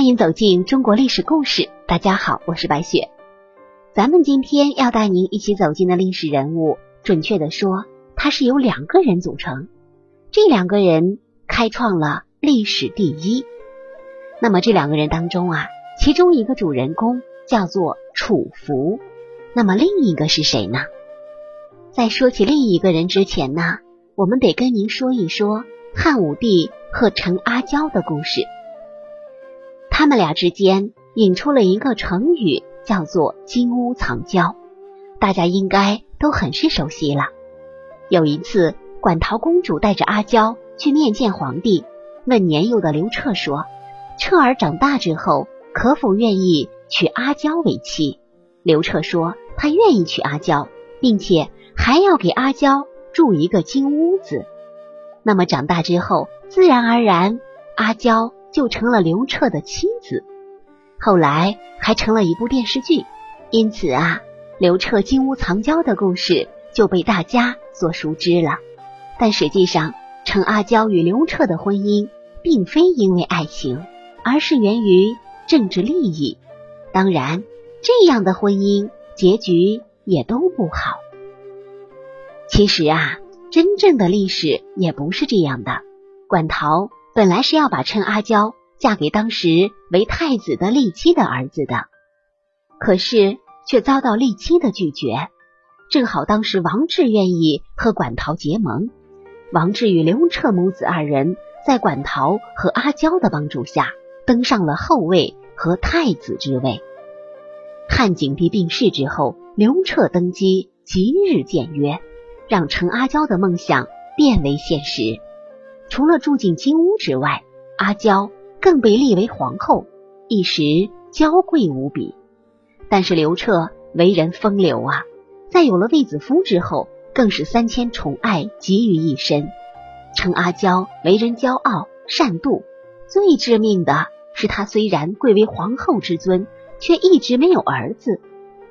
欢迎走进中国历史故事。大家好，我是白雪。咱们今天要带您一起走进的历史人物，准确的说，他是由两个人组成。这两个人开创了历史第一。那么这两个人当中啊，其中一个主人公叫做楚服，那么另一个是谁呢？在说起另一个人之前呢，我们得跟您说一说汉武帝和陈阿娇的故事。他们俩之间引出了一个成语，叫做“金屋藏娇”，大家应该都很是熟悉了。有一次，馆陶公主带着阿娇去面见皇帝，问年幼的刘彻说：“彻儿长大之后，可否愿意娶阿娇为妻？”刘彻说：“他愿意娶阿娇，并且。”还要给阿娇住一个金屋子，那么长大之后，自然而然，阿娇就成了刘彻的妻子。后来还成了一部电视剧，因此啊，刘彻金屋藏娇的故事就被大家所熟知了。但实际上，陈阿娇与刘彻的婚姻并非因为爱情，而是源于政治利益。当然，这样的婚姻结局也都不好。其实啊，真正的历史也不是这样的。馆陶本来是要把陈阿娇嫁给当时为太子的骊姬的儿子的，可是却遭到骊姬的拒绝。正好当时王志愿意和馆陶结盟，王志与刘彻母子二人在馆陶和阿娇的帮助下登上了后位和太子之位。汉景帝病逝之后，刘彻登基，即日渐约。让陈阿娇的梦想变为现实。除了住进金屋之外，阿娇更被立为皇后，一时娇贵无比。但是刘彻为人风流啊，在有了卫子夫之后，更是三千宠爱集于一身。称阿娇为人骄傲善妒，最致命的是她虽然贵为皇后之尊，却一直没有儿子。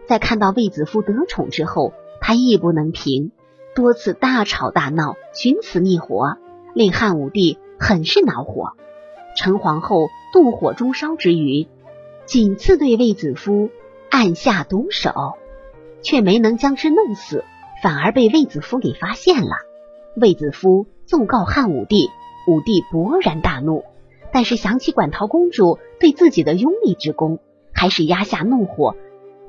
在看到卫子夫得宠之后，她亦不能平。多次大吵大闹，寻死觅活，令汉武帝很是恼火。陈皇后妒火中烧之余，仅次对卫子夫暗下毒手，却没能将之弄死，反而被卫子夫给发现了。卫子夫奏告汉武帝，武帝勃然大怒，但是想起馆陶公主对自己的拥立之功，还是压下怒火，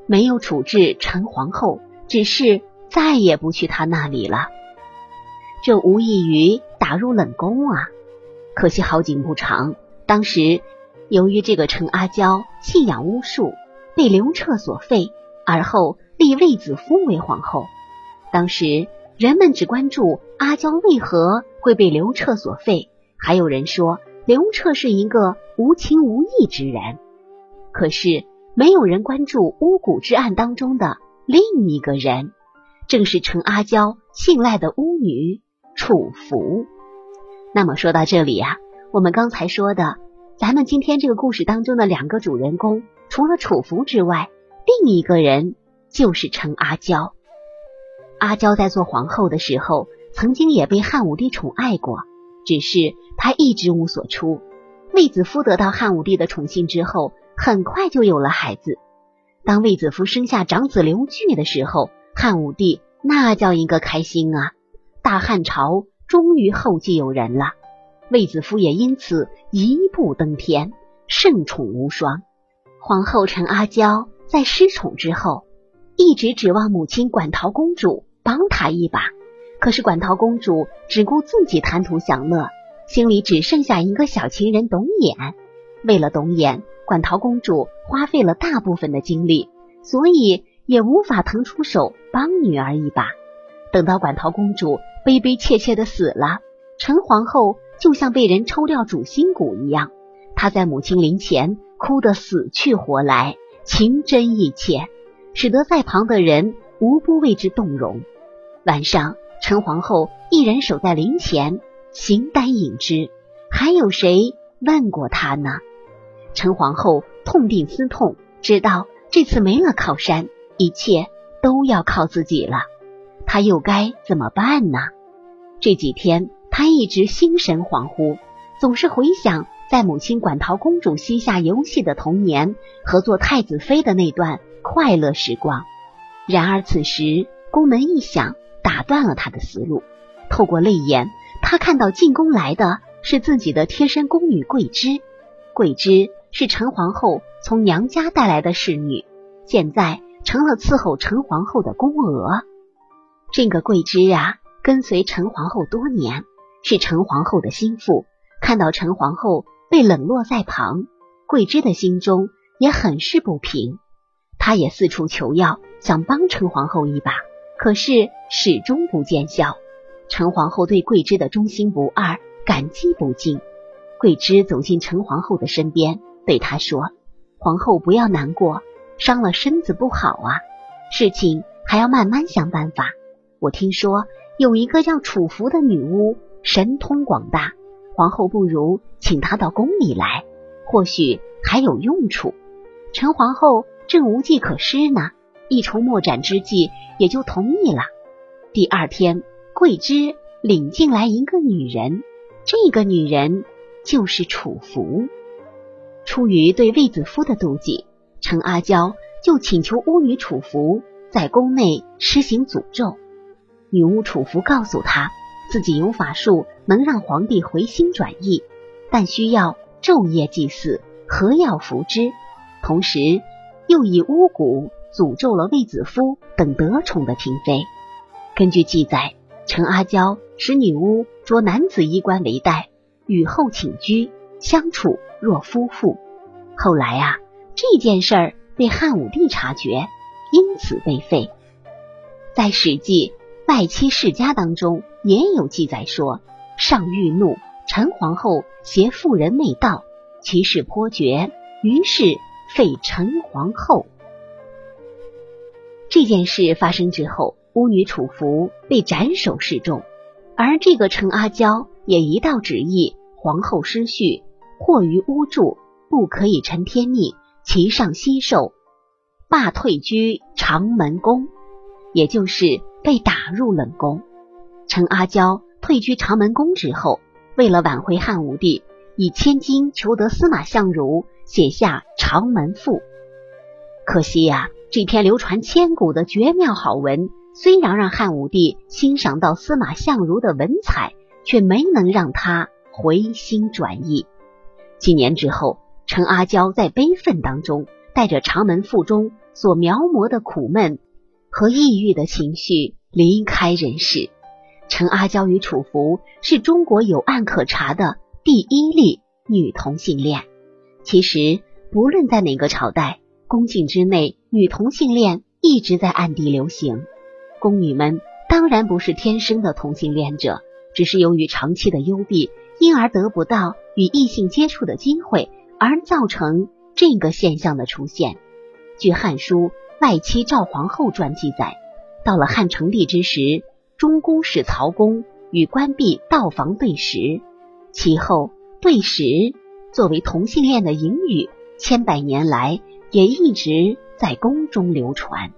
没有处置陈皇后，只是。再也不去他那里了，这无异于打入冷宫啊！可惜好景不长，当时由于这个陈阿娇信仰巫术，被刘彻所废，而后立卫子夫为皇后。当时人们只关注阿娇为何会被刘彻所废，还有人说刘彻是一个无情无义之人，可是没有人关注巫蛊之案当中的另一个人。正是陈阿娇信赖的巫女楚服。那么说到这里呀，我们刚才说的，咱们今天这个故事当中的两个主人公，除了楚服之外，另一个人就是陈阿娇。阿娇在做皇后的时候，曾经也被汉武帝宠爱过，只是她一直无所出。卫子夫得到汉武帝的宠幸之后，很快就有了孩子。当卫子夫生下长子刘据的时候，汉武帝那叫一个开心啊！大汉朝终于后继有人了，卫子夫也因此一步登天，圣宠无双。皇后陈阿娇在失宠之后，一直指望母亲馆陶公主帮她一把，可是馆陶公主只顾自己贪图享乐，心里只剩下一个小情人董衍。为了董衍，馆陶公主花费了大部分的精力，所以。也无法腾出手帮女儿一把。等到馆陶公主悲悲切切的死了，陈皇后就像被人抽掉主心骨一样，她在母亲灵前哭得死去活来，情真意切，使得在旁的人无不为之动容。晚上，陈皇后一人守在灵前，形单影只，还有谁问过她呢？陈皇后痛定思痛，知道这次没了靠山。一切都要靠自己了，他又该怎么办呢？这几天他一直心神恍惚，总是回想在母亲馆陶公主膝下游戏的童年和做太子妃的那段快乐时光。然而此时宫门一响，打断了他的思路。透过泪眼，他看到进宫来的是自己的贴身宫女桂枝。桂枝是陈皇后从娘家带来的侍女，现在成了伺候陈皇后的宫娥。这个桂枝啊，跟随陈皇后多年，是陈皇后的心腹。看到陈皇后被冷落在旁，桂枝的心中也很是不平。她也四处求药，想帮陈皇后一把，可是始终不见效。陈皇后对桂枝的忠心不二，感激不尽。桂枝走进陈皇后的身边，对她说：“皇后不要难过，伤了身子不好啊，事情还要慢慢想办法。我听说有一个叫楚服的女巫，神通广大，皇后不如请她到宫里来，或许还有用处。”陈皇后正无计可施呢，一筹莫展之际，也就同意了。第二天。桂枝领进来一个女人，这个女人就是楚服。出于对卫子夫的妒忌，陈阿娇就请求巫女楚服在宫内施行诅咒。女巫楚服告诉她，自己有法术能让皇帝回心转意，但需要昼夜祭祀，何药服之。同时，又以巫蛊诅咒了卫子夫等得宠的嫔妃。根据记载。陈阿娇使女巫着男子衣冠为带，与后寝居，相处若夫妇。后来啊，这件事被汉武帝察觉，因此被废。在《史记·外戚世家》当中也有记载说，上欲怒，陈皇后携妇人内道，其事颇绝，于是废陈皇后。这件事发生之后。巫女楚服被斩首示众，而这个陈阿娇也一道旨意：皇后失序，祸于巫祝，不可以陈天命，其上悉受，罢退居长门宫，也就是被打入冷宫。陈阿娇退居长门宫之后，为了挽回汉武帝，以千金求得司马相如写下《长门赋》。可惜呀，这篇流传千古的绝妙好文。虽然让汉武帝欣赏到司马相如的文采，却没能让他回心转意。几年之后，陈阿娇在悲愤当中，带着《长门赋》中所描摹的苦闷和抑郁的情绪离开人世。陈阿娇与楚服是中国有案可查的第一例女同性恋。其实，不论在哪个朝代，宫禁之内，女同性恋一直在暗地流行。宫女们当然不是天生的同性恋者，只是由于长期的幽闭，因而得不到与异性接触的机会，而造成这个现象的出现。据《汉书·外戚赵皇后传》记载，到了汉成帝之时，中宫使曹公与关闭道房对食，其后“对食”作为同性恋的隐语，千百年来也一直在宫中流传。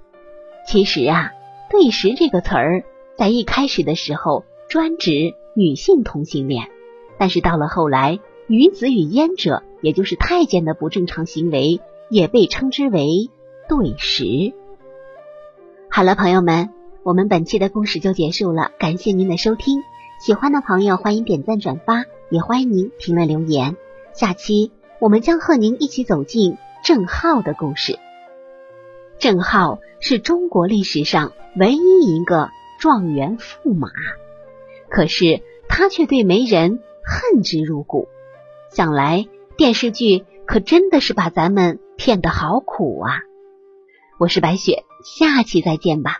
其实啊。对食这个词儿，在一开始的时候专指女性同性恋，但是到了后来，女子与阉者，也就是太监的不正常行为，也被称之为对食。好了，朋友们，我们本期的故事就结束了，感谢您的收听。喜欢的朋友欢迎点赞转发，也欢迎您评论留言。下期我们将和您一起走进郑浩的故事。郑浩是中国历史上唯一一个状元驸马，可是他却对媒人恨之入骨。想来电视剧可真的是把咱们骗得好苦啊！我是白雪，下期再见吧。